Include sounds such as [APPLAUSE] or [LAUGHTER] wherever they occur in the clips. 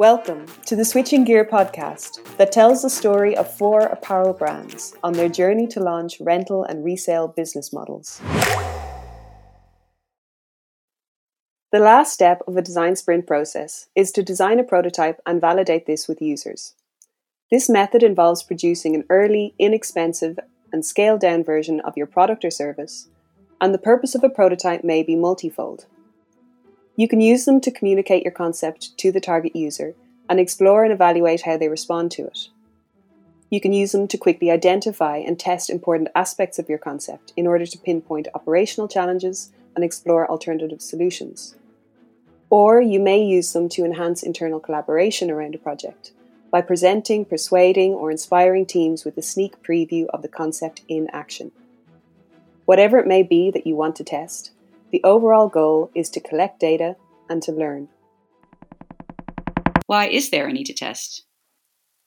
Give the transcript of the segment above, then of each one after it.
Welcome to the Switching Gear podcast that tells the story of four apparel brands on their journey to launch rental and resale business models. The last step of a design sprint process is to design a prototype and validate this with users. This method involves producing an early, inexpensive, and scaled down version of your product or service, and the purpose of a prototype may be multifold. You can use them to communicate your concept to the target user and explore and evaluate how they respond to it. You can use them to quickly identify and test important aspects of your concept in order to pinpoint operational challenges and explore alternative solutions. Or you may use them to enhance internal collaboration around a project by presenting, persuading, or inspiring teams with a sneak preview of the concept in action. Whatever it may be that you want to test, the overall goal is to collect data and to learn. Why is there a need to test?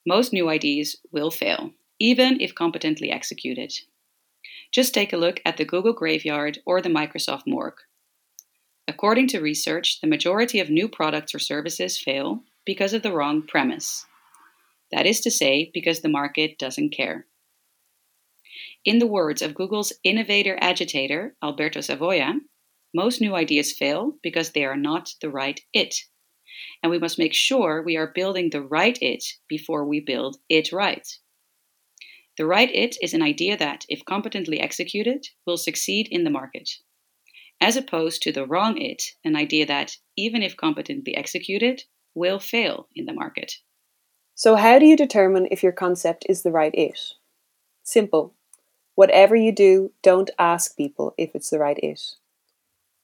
Most new ideas will fail, even if competently executed. Just take a look at the Google Graveyard or the Microsoft Morgue. According to research, the majority of new products or services fail because of the wrong premise. That is to say, because the market doesn't care. In the words of Google's innovator agitator, Alberto Savoia, most new ideas fail because they are not the right it. And we must make sure we are building the right it before we build it right. The right it is an idea that, if competently executed, will succeed in the market, as opposed to the wrong it, an idea that, even if competently executed, will fail in the market. So, how do you determine if your concept is the right it? Simple. Whatever you do, don't ask people if it's the right it.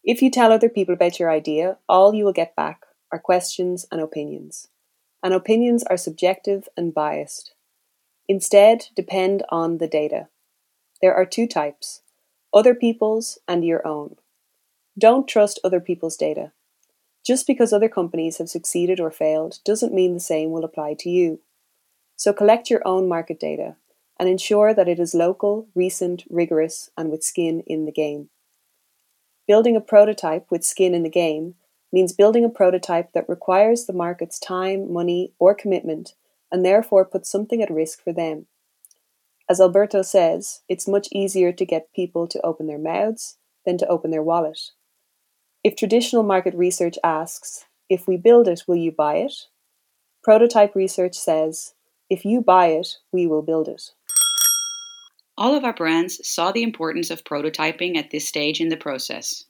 If you tell other people about your idea, all you will get back are questions and opinions. And opinions are subjective and biased. Instead, depend on the data. There are two types other people's and your own. Don't trust other people's data. Just because other companies have succeeded or failed doesn't mean the same will apply to you. So collect your own market data and ensure that it is local, recent, rigorous, and with skin in the game. Building a prototype with skin in the game means building a prototype that requires the market's time, money, or commitment, and therefore puts something at risk for them. As Alberto says, it's much easier to get people to open their mouths than to open their wallet. If traditional market research asks, if we build it, will you buy it? Prototype research says, if you buy it, we will build it. All of our brands saw the importance of prototyping at this stage in the process.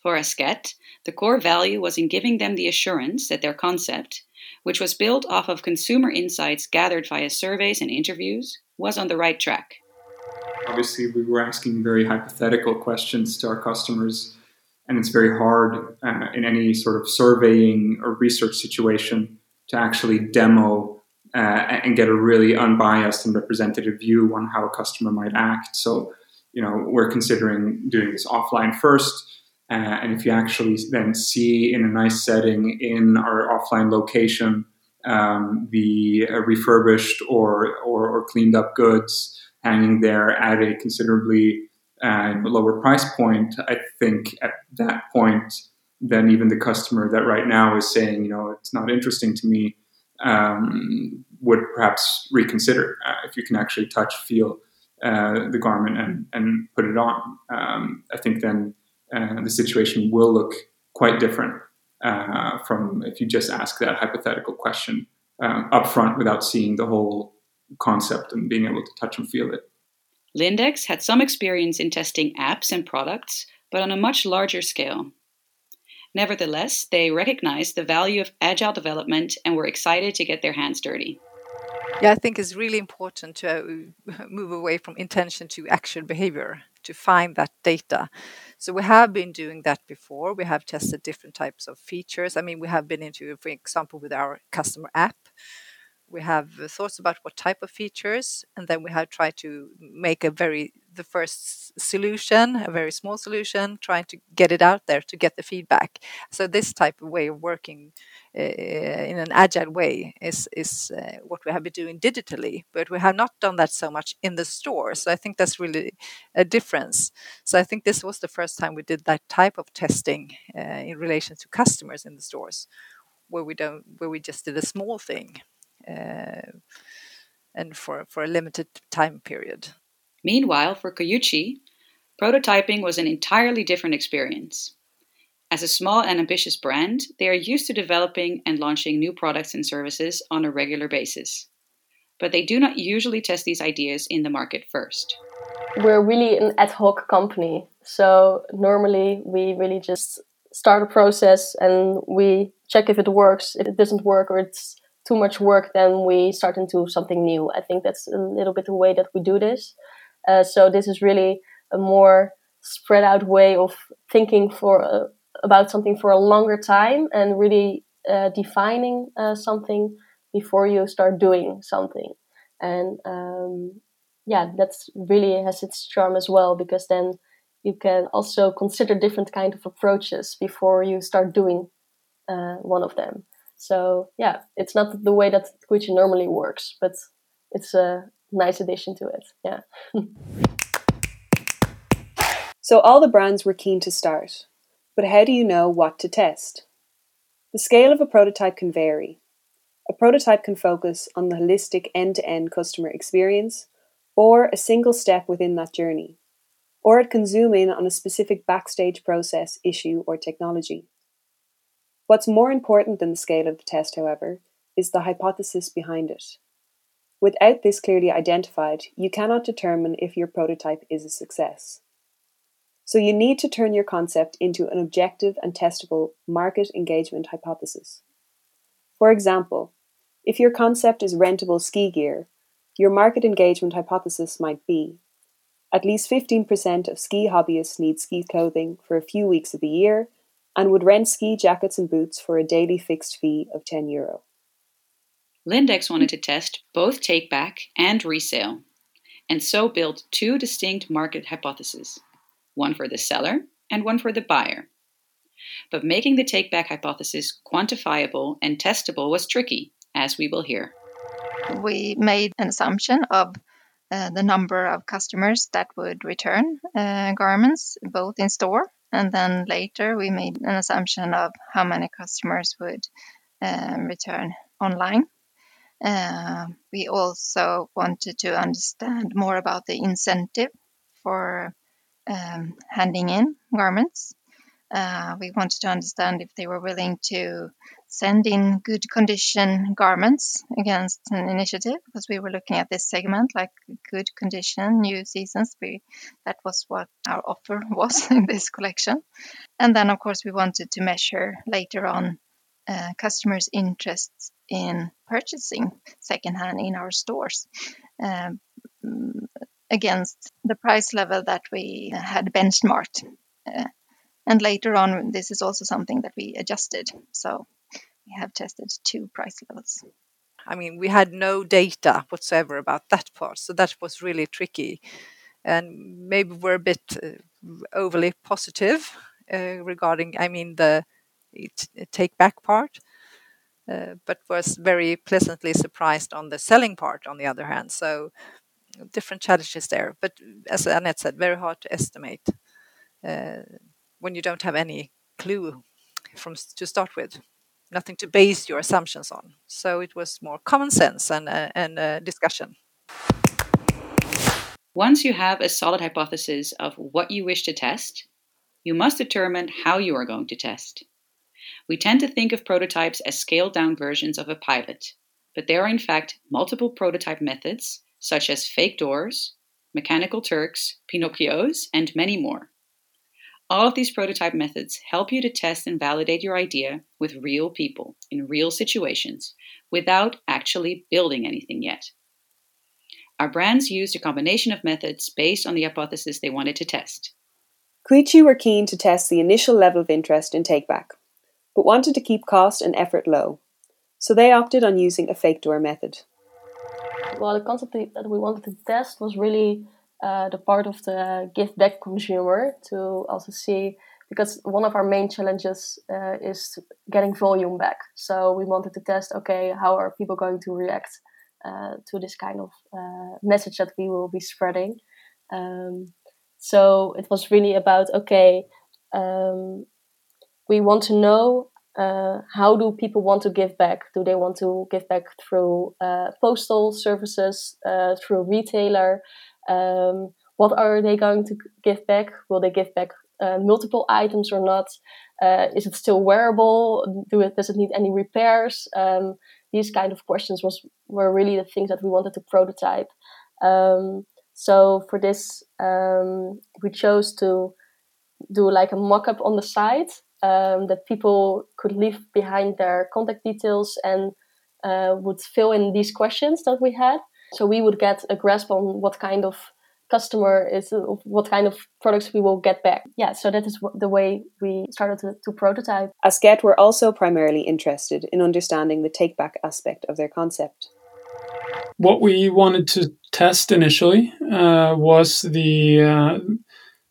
For Asket, the core value was in giving them the assurance that their concept, which was built off of consumer insights gathered via surveys and interviews, was on the right track. Obviously, we were asking very hypothetical questions to our customers, and it's very hard uh, in any sort of surveying or research situation to actually demo uh, and get a really unbiased and representative view on how a customer might act. So, you know, we're considering doing this offline first. Uh, and if you actually then see in a nice setting in our offline location um, the uh, refurbished or, or, or, cleaned up goods hanging there at a considerably uh, lower price point, I think at that point, then even the customer that right now is saying, you know, it's not interesting to me, um, would perhaps reconsider uh, if you can actually touch, feel uh, the garment and, and put it on. Um, I think then uh, the situation will look quite different uh, from if you just ask that hypothetical question um, up front without seeing the whole concept and being able to touch and feel it. Lindex had some experience in testing apps and products, but on a much larger scale. Nevertheless, they recognized the value of agile development and were excited to get their hands dirty. Yeah, I think it's really important to uh, [LAUGHS] move away from intention to actual behavior to find that data. So we have been doing that before. We have tested different types of features. I mean, we have been into, for example, with our customer app, we have thoughts about what type of features and then we have tried to make a very the first solution a very small solution trying to get it out there to get the feedback. So this type of way of working uh, in an agile way is is uh, what we have been doing digitally but we have not done that so much in the store. So i think that's really a difference. So i think this was the first time we did that type of testing uh, in relation to customers in the stores where we don't where we just did a small thing Uh, and for for a limited time period. Meanwhile for Kuyichi prototyping was an entirely different experience. As a small and ambitious brand they are used to developing and launching new products and services on a regular basis. But they do not usually test these ideas in the market first. We're really an ad hoc company so normally we really just start a process and we check if it works. If it doesn't work or it's too much work, then we start into something new. I think that's a little bit the way that we do this. Uh, so this is really a more spread out way of thinking for uh, about something for a longer time and really uh, defining uh, something before you start doing something. And um, yeah, that's really has its charm as well because then you can also consider different kind of approaches before you start doing uh, one of them. So yeah, it's not the way that Kuyichi normally works, but it's a nice addition to it. Yeah. [LAUGHS] so all the brands were keen to start, but how do you know what to test? The scale of a prototype can vary. A prototype can focus on the holistic end to end customer experience or a single step within that journey or it can zoom in on a specific backstage process, issue, or technology. What's more important than the scale of the test, however, is the hypothesis behind it. Without this clearly identified, you cannot determine if your prototype is a success. So you need to turn your concept into an objective and testable market engagement hypothesis. For example, if your concept is rentable ski gear, your market engagement hypothesis might be at least 15% of ski hobbyists need ski clothing for a few weeks of the year and would rent ski jackets and boots for a daily fixed fee of 10 euro. Lindex wanted to test both take back and resale, and so built two distinct market hypotheses one for the seller and one for the buyer. But making the take back hypothesis quantifiable and testable was tricky, as we will hear. We made an assumption of uh, the number of customers that would return uh, garments both in store and then later we made an assumption of how many customers would um, return online. Uh, we also wanted to understand more about the incentive for um, handing in garments. Uh, we wanted to understand if they were willing to send in good condition garments against an initiative because we were looking at this segment like good condition new seasons we that was what our offer [LAUGHS] was in this collection. And then of course we wanted to measure later on uh, customers interests in purchasing secondhand in our stores um, against the price level that we had benchmarked uh, and later on this is also something that we adjusted. So we have tested two price levels. I mean, we had no data whatsoever about that part, so that was really tricky. And maybe we're a bit uh, overly positive uh, regarding, I mean, the take back part, uh, but was very pleasantly surprised on the selling part, on the other hand. So, different challenges there. But as Annette said, very hard to estimate uh, when you don't have any clue from to start with nothing to base your assumptions on. So it was more common sense and, uh, and uh, discussion. Once you have a solid hypothesis of what you wish to test, you must determine how you are going to test. We tend to think of prototypes as scaled down versions of a pilot, but there are in fact multiple prototype methods, such as fake doors, mechanical Turks, Pinocchios, and many more. All of these prototype methods help you to test and validate your idea with real people in real situations without actually building anything yet. Our brands used a combination of methods based on the hypothesis they wanted to test. Kuyichi were keen to test the initial level of interest in takeback, but wanted to keep cost and effort low, so they opted on using a fake door method. Well, the concept that we wanted to test was really uh, the part of the give back consumer to also see because one of our main challenges uh, is getting volume back. So we wanted to test okay, how are people going to react uh, to this kind of message that we will be spreading? Um, so it was really about okay, um, we want to know uh, how do people want to give back? Do they want to give back through uh, postal services, uh, through retailer? Um, what are they going to give back? Will they give back uh, multiple items or not? Uh, is it still wearable? Do it, does it need any repairs? Um, these kind of questions was were really the things that we wanted to prototype. Um, so for this, um, we chose to do like a mock-up on the site um, that people could leave behind their contact details and uh, would fill in these questions that we had. So we would get a grasp on what kind of customer is, what kind of products we will get back. Yeah, so that is the way we started to, to prototype. Asket were also primarily interested in understanding the take back aspect of their concept. What we wanted to test initially uh, was the uh,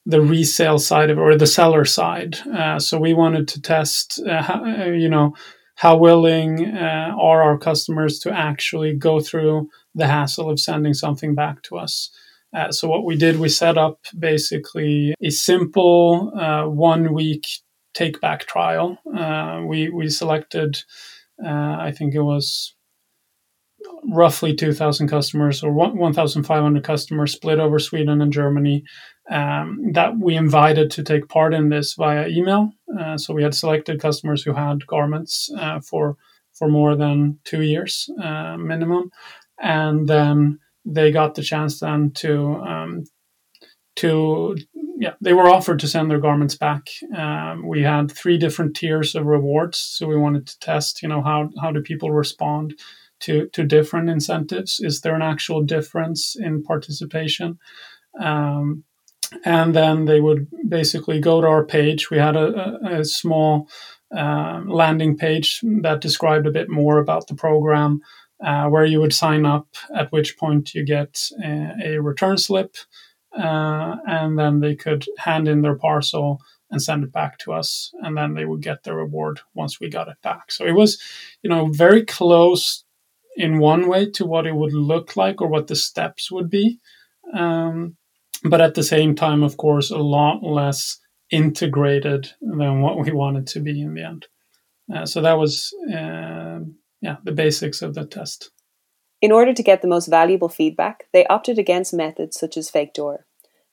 the resale side of or the seller side. Uh, so we wanted to test, uh, how, uh, you know, how willing uh, are our customers to actually go through the hassle of sending something back to us. Uh, so what we did, we set up basically a simple uh, one week take back trial. we we selected, I think it was roughly 2,000 customers or 1,500 customers split over Sweden and Germany um, that we invited to take part in this via email. Uh, so we had selected customers who had garments uh, for for more than two years uh, minimum, and then they got the chance then to um, to yeah they were offered to send their garments back. Um, we had three different tiers of rewards, so we wanted to test you know how how do people respond to to different incentives? Is there an actual difference in participation? Um, and then they would basically go to our page. We had a, a, small uh, landing page that described a bit more about the program, uh, where you would sign up, at which point you get a, a return slip, uh, and then they could hand in their parcel and send it back to us, and then they would get their reward once we got it back. So it was, you know, very close in one way to what it would look like or what the steps would be. Um, but at the same time, of course, a lot less integrated than what we wanted to be in the end. Uh, so that was, uh, yeah, the basics of the test. In order to get the most valuable feedback, they opted against methods such as fake door,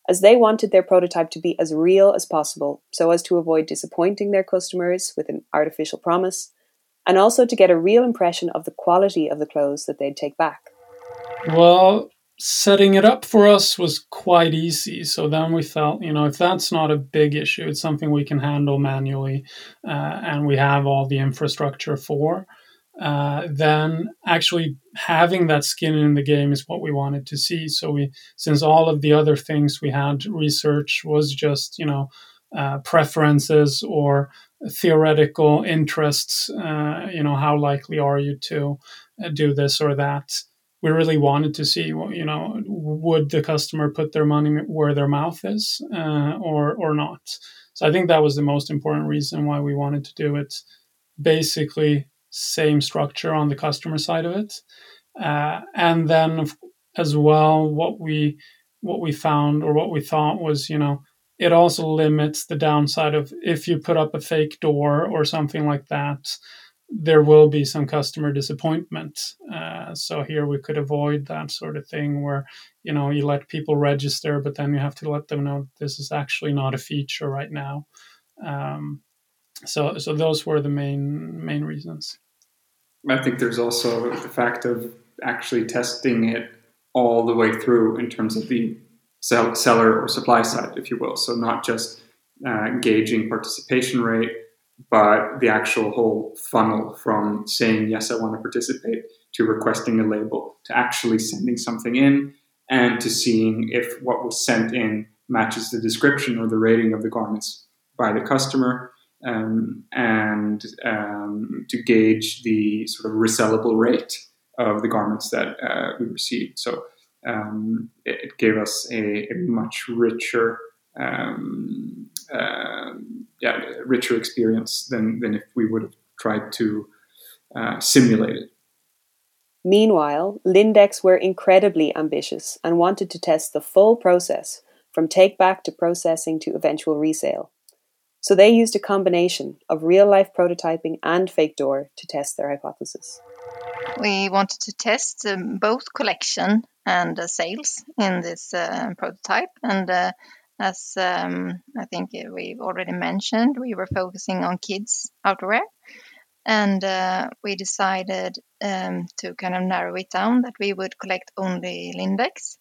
as they wanted their prototype to be as real as possible so as to avoid disappointing their customers with an artificial promise, and also to get a real impression of the quality of the clothes that they'd take back. Well, setting it up for us was quite easy. So then we felt, you know, if that's not a big issue, it's something we can handle manually uh, and we have all the infrastructure for. Uh, then actually having that skin in the game is what we wanted to see. So we, since all of the other things we had research was just, you know, uh, preferences or theoretical interests. Uh, you know, how likely are you to uh, do this or that? We really wanted to see, you know, would the customer put their money where their mouth is, uh, or or not. So I think that was the most important reason why we wanted to do it. Basically, same structure on the customer side of it, uh, and then as well, what we what we found or what we thought was, you know, it also limits the downside of if you put up a fake door or something like that there will be some customer disappointment. Uh, so here we could avoid that sort of thing where you know you let people register, but then you have to let them know this is actually not a feature right now. Um, so so those were the main main reasons. I think there's also the fact of actually testing it all the way through in terms of the sell, seller or supply side, if you will. So not just uh, gauging participation rate but the actual whole funnel from saying, yes, I want to participate, to requesting a label, to actually sending something in, and to seeing if what was sent in matches the description or the rating of the garments by the customer, um, and um, to gauge the sort of resellable rate of the garments that uh, we received. So um, it, gave us a, a much richer um, uh, yeah, richer experience than, than if we would have tried to uh, simulate it. Meanwhile, Lindex were incredibly ambitious and wanted to test the full process from take back to processing to eventual resale. So they used a combination of real life prototyping and fake door to test their hypothesis. We wanted to test um, both collection and uh, sales in this uh, prototype. And uh, as um, I think we've already mentioned, we were focusing on kids outerwear. And uh, we decided um, to kind of narrow it down that we would collect only Lindex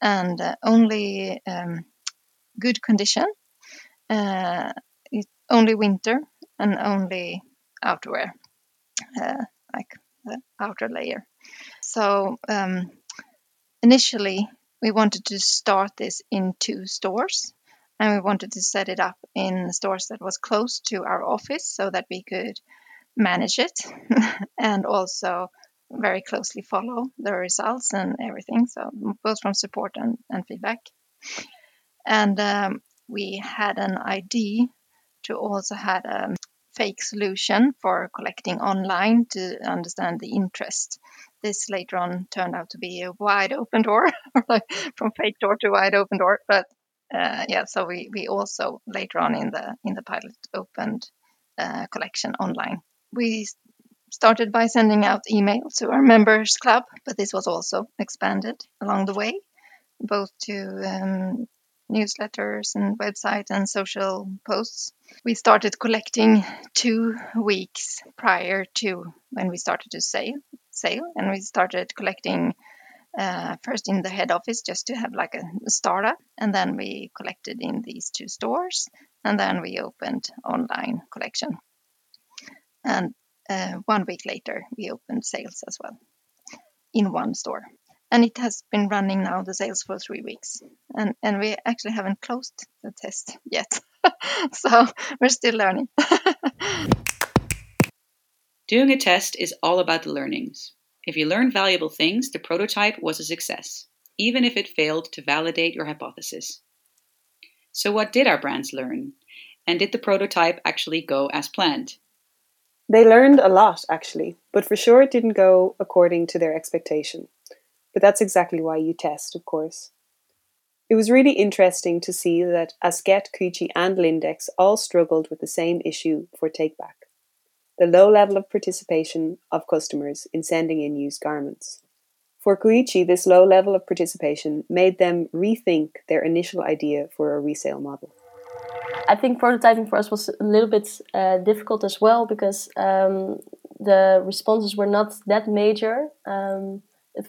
and uh, only um, good condition uh, only winter and only outerwear, uh, like the outer layer. So um, initially, we wanted to start this in two stores, and we wanted to set it up in stores that was close to our office so that we could manage it [LAUGHS] and also very closely follow the results and everything. So both from support and, and feedback. And um, we had an ID to also had a fake solution for collecting online to understand the interest. This later on turned out to be a wide open door, [LAUGHS] from fake door to wide open door. But uh, yeah, so we, we also later on in the in the pilot opened uh, collection online. We started by sending out emails to our members club, but this was also expanded along the way, both to um, newsletters and website and social posts. We started collecting two weeks prior to when we started to sale, sale and we started collecting uh, first in the head office just to have like a, startup, and then we collected in these two stores, and then we opened online collection. And uh, one week later, we opened sales as well in one store. And it has been running now the sales for three weeks. And and we actually haven't closed the test yet. [LAUGHS] So we're still learning [LAUGHS] doing a test is all about the learnings. If you learn valuable things the prototype was a success even if it failed to validate your hypothesis. So what did our brands learn? And did the prototype actually go as planned? They learned a lot actually but for sure it didn't go according to their expectation. But that's exactly why you test, of course. It was really interesting to see that Asket, Kuyichi, and Lindex all struggled with the same issue for takeback the low level of participation of customers in sending in used garments. For Kuyichi, this low level of participation made them rethink their initial idea for a resale model. I think prototyping for us was a little bit uh, difficult as well because um, the responses were not that major. Um,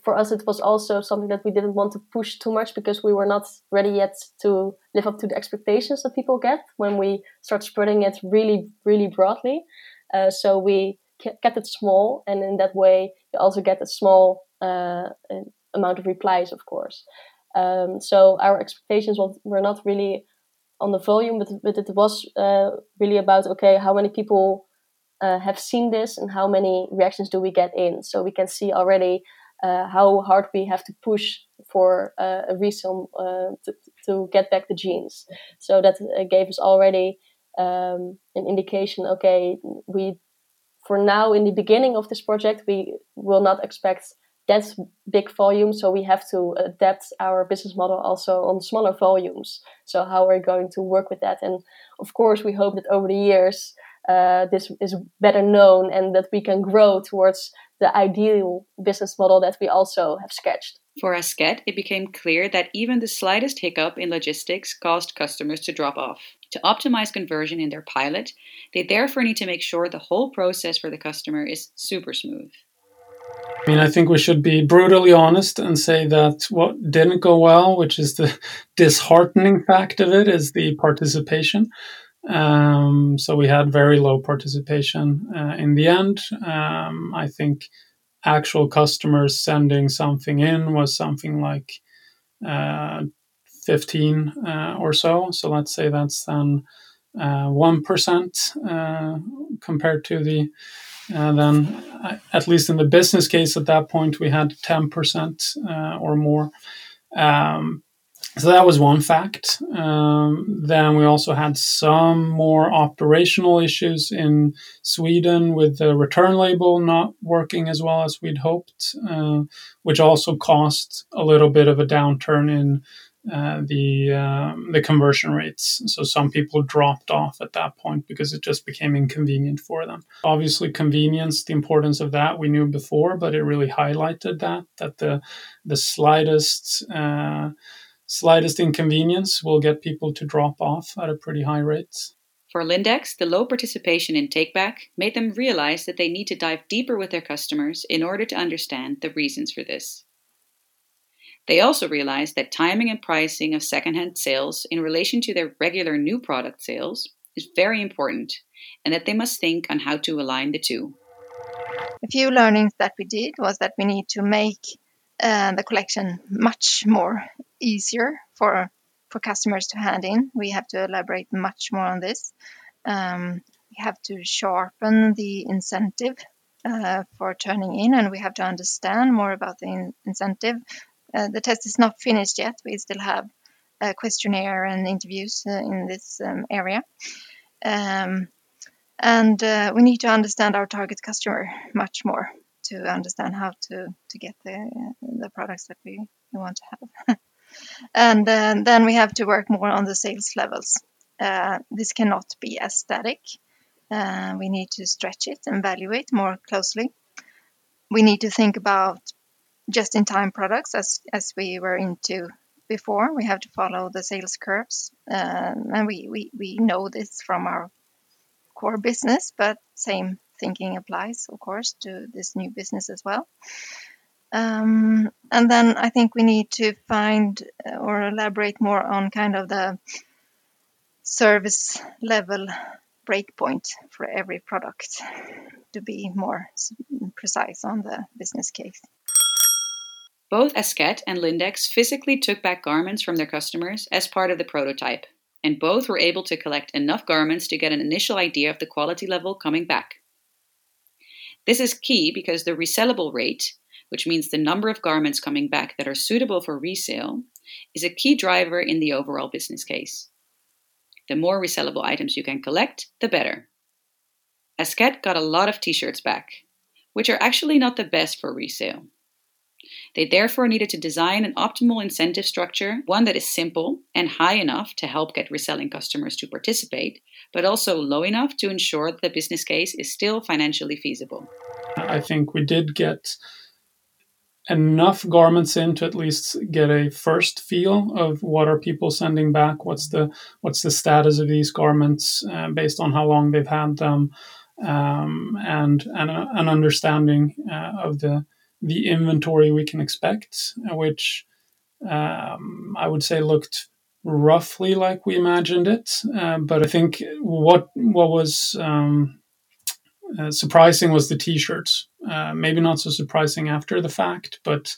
for us it was also something that we didn't want to push too much because we were not ready yet to live up to the expectations that people get when we start spreading it really really broadly uh, so we kept it small and in that way you also get a small uh, amount of replies of course um, so our expectations were not really on the volume but, but it was uh, really about okay how many people uh, have seen this and how many reactions do we get in so we can see already uh, how hard we have to push for uh, a resale to, to, get back the jeans. So that gave us already um, an indication. Okay, we for now in the beginning of this project we will not expect that big volume, so we have to adapt our business model also on smaller volumes. So how are we're going to work with that, and of course we hope that over the years. Uh, this is better known and that we can grow towards the ideal business model that we also have sketched. For Asket, it became clear that even the slightest hiccup in logistics caused customers to drop off. To optimize conversion in their pilot, they therefore need to make sure the whole process for the customer is super smooth. I mean, I think we should be brutally honest and say that what didn't go well, which is the [LAUGHS] disheartening fact of it, is the participation. Um, so we had very low participation uh, in the end. Um, I think actual customers sending something in was something like uh, 15 uh, or so. So let's say that's then uh, 1% uh, compared to the uh, then at least in the business case at that point we had 10% or more. Um, so that was one fact. Um, then we also had some more operational issues in Sweden with the return label not working as well as we'd hoped, uh, which also caused a little bit of a downturn in uh, the um, the conversion rates. So some people dropped off at that point because it just became inconvenient for them. Obviously, convenience, the importance of that we knew before, but it really highlighted that that the the slightest uh, slightest inconvenience will get people to drop off at a pretty high rate. For Lindex, the low participation in takeback made them realize that they need to dive deeper with their customers in order to understand the reasons for this. They also realized that timing and pricing of secondhand sales in relation to their regular new product sales is very important and that they must think on how to align the two. A few learnings that we did was that we need to make uh, the collection much more easier for for customers to hand in. We have to elaborate much more on this. Um, we have to sharpen the incentive uh, for turning in, and we have to understand more about the in- incentive. Uh, the test is not finished yet. We still have a questionnaire and interviews uh, in this um, area. Um, and uh, we need to understand our target customer much more to understand how to, to get the, the products that we, we want to have. [LAUGHS] and uh, then we have to work more on the sales levels. Uh, this cannot be as static. Uh, we need to stretch it and evaluate more closely. We need to think about just-in-time products as as we were into before. We have to follow the sales curves, um, and we, we we know this from our core business, but same thinking applies, of course, to this new business as well. Um, and then I think we need to find uh, or elaborate more on kind of the service level breakpoint for every product to be more precise on the business case. Both Asket and Lindex physically took back garments from their customers as part of the prototype, and both were able to collect enough garments to get an initial idea of the quality level coming back. This is key because the resellable rate which means the number of garments coming back that are suitable for resale, is a key driver in the overall business case. The more resellable items you can collect, the better. Asket got a lot of t shirts back, which are actually not the best for resale. They therefore needed to design an optimal incentive structure, one that is simple and high enough to help get reselling customers to participate, but also low enough to ensure that the business case is still financially feasible. I think we did get enough garments in to at least get a first feel of what are people sending back what's the what's the status of these garments uh, based on how long they've had them um, and and an understanding uh, of the the inventory we can expect which um, I would say looked roughly like we imagined it. Uh, but I think what what was um, uh, surprising was the t-shirts. Uh, maybe not so surprising after the fact, but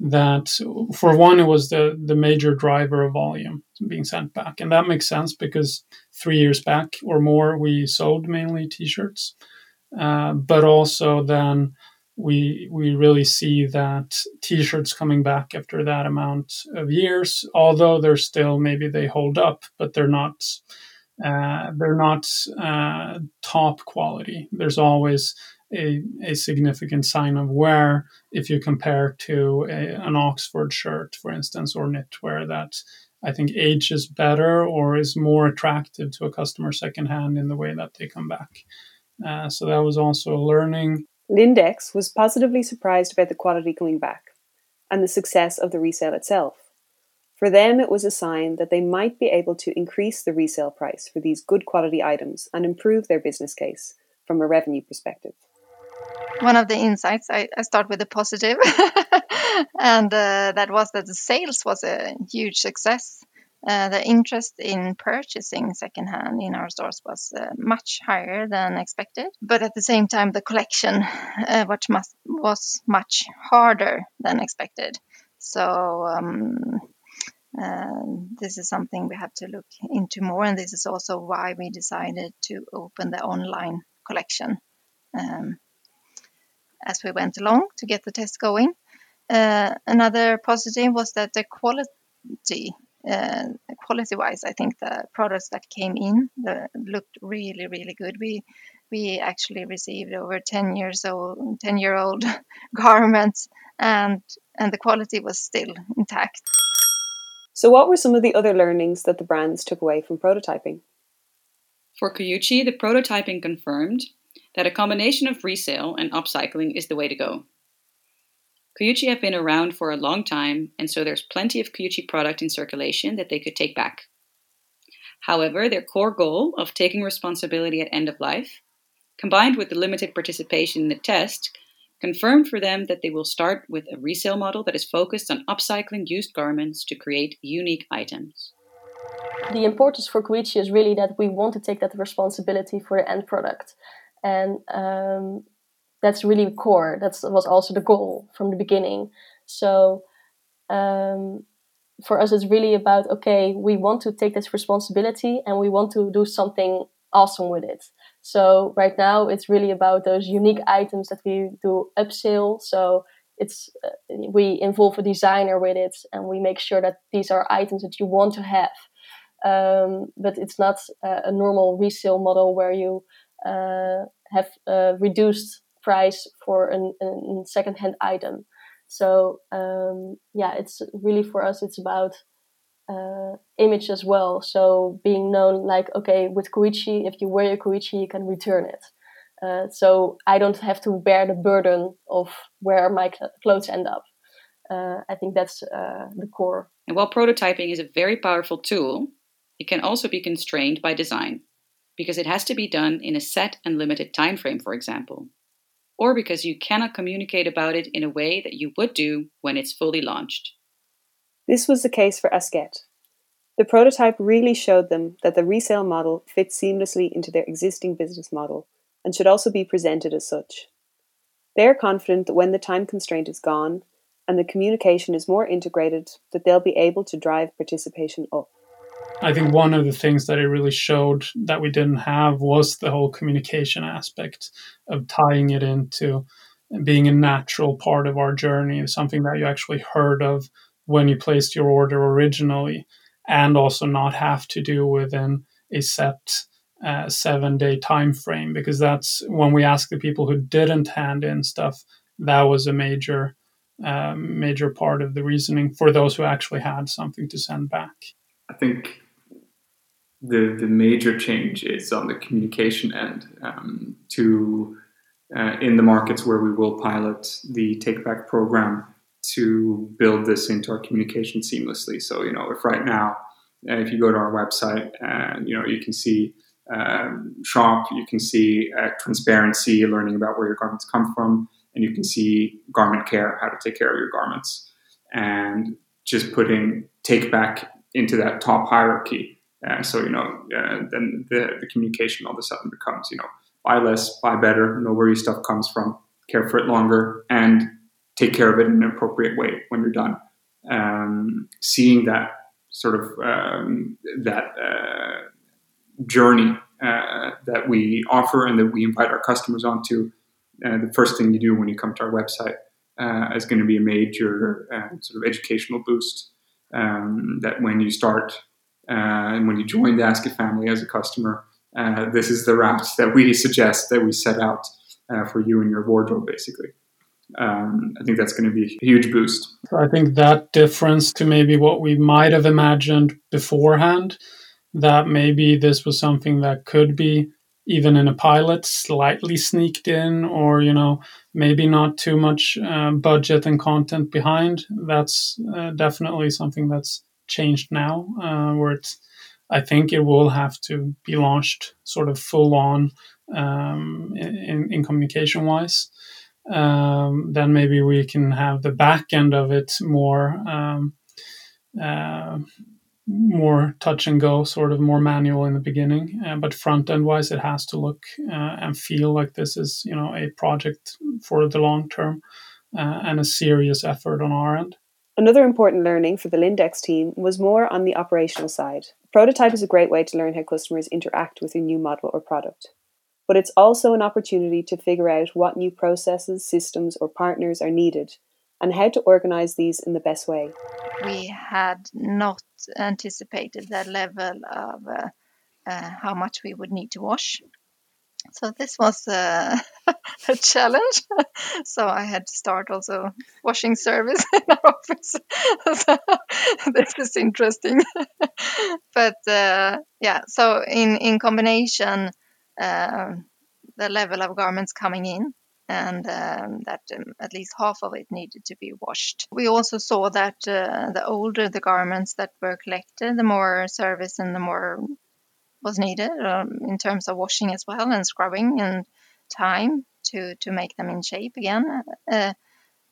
that for one, it was the the major driver of volume being sent back, and that makes sense because three years back or more we sold mainly T-shirts, uh, but also then we we really see that T-shirts coming back after that amount of years, although they're still maybe they hold up, but they're not. Uh, they're not uh, top quality. There's always a, a significant sign of wear if you compare to a, an Oxford shirt, for instance, or knitwear that I think ages better or is more attractive to a customer secondhand in the way that they come back. Uh, so that was also a learning. Lindex was positively surprised about the quality coming back and the success of the resale itself. For them, it was a sign that they might be able to increase the resale price for these good quality items and improve their business case from a revenue perspective. One of the insights i, I start with the positive. [LAUGHS] And uh, that was that the sales was a huge success uh, the interest in purchasing secondhand in our stores was uh, much higher than expected but at the same time the collection uh, which must, was much harder than expected so um, uh, this is something we have to look into more and this is also why we decided to open the online collection um, as we went along to get the test going. Uh, another positive was that the quality, uh, quality-wise, I think the products that came in the, looked really, really good. We we actually received over 10 years old, 10 year old [LAUGHS] garments, and and the quality was still intact. So, what were some of the other learnings that the brands took away from prototyping? For Kuyichi, the prototyping confirmed that a combination of resale and upcycling is the way to go. Kuyichi have been around for a long time, and so there's plenty of Kuyichi product in circulation that they could take back. However, their core goal of taking responsibility at end of life, combined with the limited participation in the test, confirmed for them that they will start with a resale model that is focused on upcycling used garments to create unique items. The importance for Kuyichi is really that we want to take that responsibility for the end product. And um, that's really core. That was also the goal from the beginning. So um, for us, it's really about okay, we want to take this responsibility and we want to do something awesome with it. So right now it's really about those unique items that we do upsell. So it's uh, we involve a designer with it and we make sure that these are items that you want to have. Um, but it's not uh, a normal resale model where you uh, have a reduced price for an, an second-hand item. So um, yeah, it's really for us. It's about uh, image as well. So being known like, okay, with Kuyichi, if you wear your Kuyichi, you can return it. Uh, so I don't have to bear the burden of where my clothes end up. Uh, I think that's uh, the core. And while prototyping is a very powerful tool, it can also be constrained by design because it has to be done in a set and limited time frame, for example, or because you cannot communicate about it in a way that you would do when it's fully launched. This was the case for Asket. The prototype really showed them that the resale model fits seamlessly into their existing business model and should also be presented as such. They are confident that when the time constraint is gone and the communication is more integrated, that they'll be able to drive participation up. I think one of the things that it really showed that we didn't have was the whole communication aspect of tying it into being a natural part of our journey, something that you actually heard of when you placed your order originally, and also not have to do within a set uh, seven day time frame because that's when we asked the people who didn't hand in stuff that was a major um, major part of the reasoning for those who actually had something to send back. I think the the major change is on the communication end um, to uh, in the markets where we will pilot the take back program to build this into our communication seamlessly. So, you know, if right now, uh, if you go to our website and, you know, you can see um, shop, you can see uh, transparency, learning about where your garments come from, and you can see garment care, how to take care of your garments. And just putting take back into that top hierarchy. So, you know, uh, then the, the communication all of a sudden becomes, you know, buy less, buy better, know where your stuff comes from, care for it longer, and take care of it in an appropriate way when you're done. Um, seeing that sort of um, that uh, journey uh, that we offer and that we invite our customers onto, uh, the first thing you do when you come to our website uh, is going to be a major sort of educational boost. Um, that when you start and when you join the Asket family as a customer, this is the route that we suggest that we set out for you and your wardrobe, basically um, I think that's going to be a huge boost. I think that difference to maybe what we might have imagined beforehand, that maybe this was something that could be even in a pilot slightly sneaked in or you know maybe not too much uh, budget and content behind that's uh, definitely something that's changed now uh, where it's i think it will have to be launched sort of full on um, in, in communication wise um, then maybe we can have the back end of it more um, uh, more touch and go, sort of more manual in the beginning. Uh, but front end wise, it has to look uh, and feel like this is you know a project for the long term uh, and a serious effort on our end. Another important learning for the Lindex team was more on the operational side. prototype is a great way to learn how customers interact with a new model or product but it's also an opportunity to figure out what new processes, systems, or partners are needed and how to organize these in the best way. We had not anticipated that level of uh, uh, how much we would need to wash. So this was a [LAUGHS] challenge. [LAUGHS] so I had to start also washing service [LAUGHS] in our office. so this is interesting. but uh, yeah, so in in combination, uh, the level of garments coming in and um, that um, at least half of it needed to be washed. We also saw that uh, the older the garments that were collected, the more service and the more was needed um, in terms of washing as well and scrubbing and time to, to make them in shape again. Uh,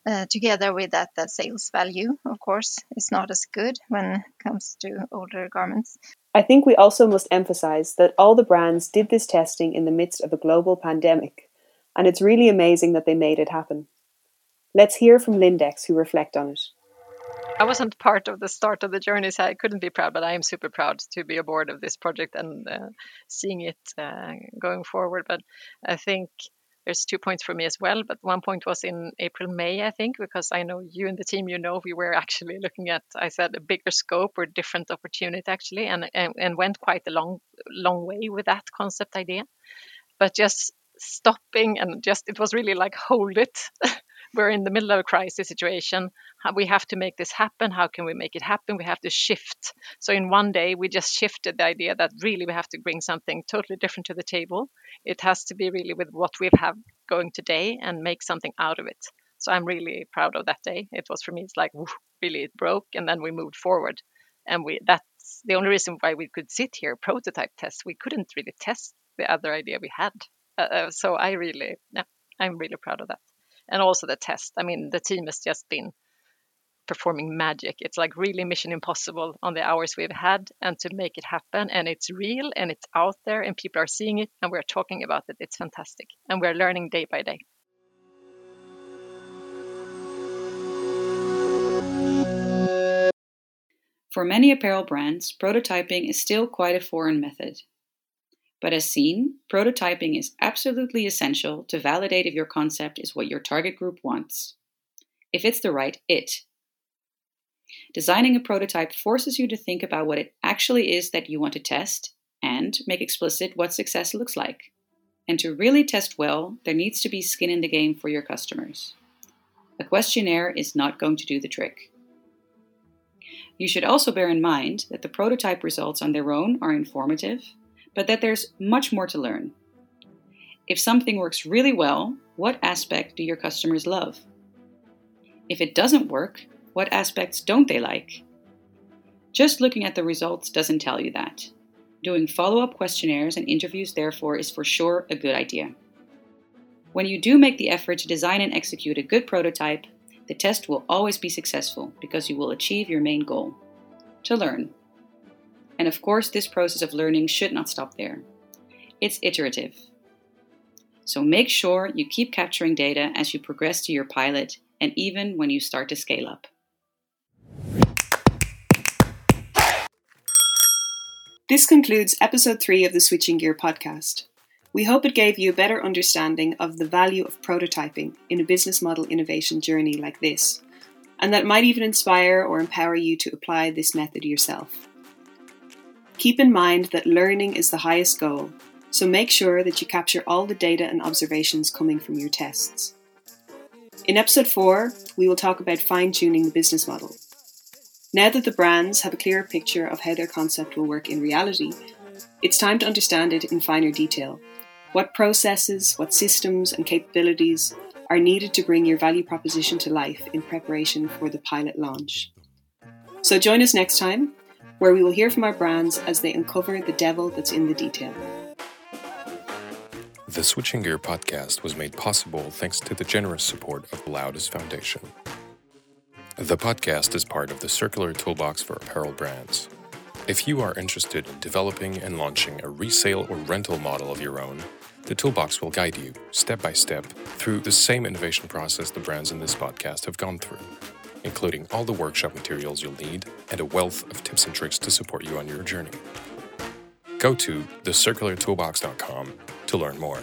uh, together with that, the sales value, of course, is not as good when it comes to older garments. I think we also must emphasize that all the brands did this testing in the midst of a global pandemic, and it's really amazing that they made it happen. Let's hear from Lindex who reflect on it. I wasn't part of the start of the journey, so I couldn't be proud, but I am super proud to be aboard of this project and uh, seeing it uh, going forward. But I think there's two points for me as well. But one point was in April, May, I think, because I know you and the team, you know, we were actually looking at, I said, a bigger scope or different opportunity actually, and and, and went quite a long, long way with that concept idea. But just stopping and just it was really like hold it [LAUGHS] we're in the middle of a crisis situation. We have to make this happen. How can we make it happen? We have to shift. So, in one day, we just shifted the idea that really we have to bring something totally different to the table. It has to be really with what we have going today and make something out of it. So, I'm really proud of that day. It was for me, it's like, really, it broke, and then we moved forward. And we that's the only reason why we could sit here, prototype test. We couldn't really test the other idea we had. Uh, uh so, I really, yeah, I'm really proud of that and also the test. I mean, the team has just been performing magic. It's like really mission impossible on the hours we've had and to make it happen. And it's real and it's out there and people are seeing it and we're talking about it. It's fantastic. And we're learning day by day. For many apparel brands, prototyping is still quite a foreign method. But as seen, prototyping is absolutely essential to validate if your concept is what your target group wants. If it's the right it. Designing a prototype forces you to think about what it actually is that you want to test and make explicit what success looks like. And to really test well, there needs to be skin in the game for your customers. A questionnaire is not going to do the trick. You should also bear in mind that the prototype results on their own are informative but that there's much more to learn. If something works really well, what aspect do your customers love? If it doesn't work, what aspects don't they like? Just looking at the results doesn't tell you that. Doing follow up questionnaires and interviews, therefore, is for sure a good idea. When you do make the effort to design and execute a good prototype, the test will always be successful because you will achieve your main goal to learn. And of course, this process of learning should not stop there. It's iterative. So make sure you keep capturing data as you progress to your pilot and even when you start to scale up. This concludes episode three of the Switching Gear podcast. We hope it gave you a better understanding of the value of prototyping in a business model innovation journey like this, and that might even inspire or empower you to apply this method yourself. Keep in mind that learning is the highest goal, so make sure that you capture all the data and observations coming from your tests. In episode 4, we will talk about fine tuning the business model. Now that the brands have a clearer picture of how their concept will work in reality, it's time to understand it in finer detail. What processes, what systems, and capabilities are needed to bring your value proposition to life in preparation for the pilot launch. So join us next time where we will hear from our brands as they uncover the devil that's in the detail. The Switching Gear podcast was made possible thanks to the generous support of the Laudes Foundation. The podcast is part of the Circular Toolbox for Apparel Brands. If you are interested in developing and launching a resale or rental model of your own, the Toolbox will guide you step by step through the same innovation process the brands in this podcast have gone through including all the workshop materials you'll need and a wealth of tips and tricks to support you on your journey. Go to thecirculartoolbox.com to learn more.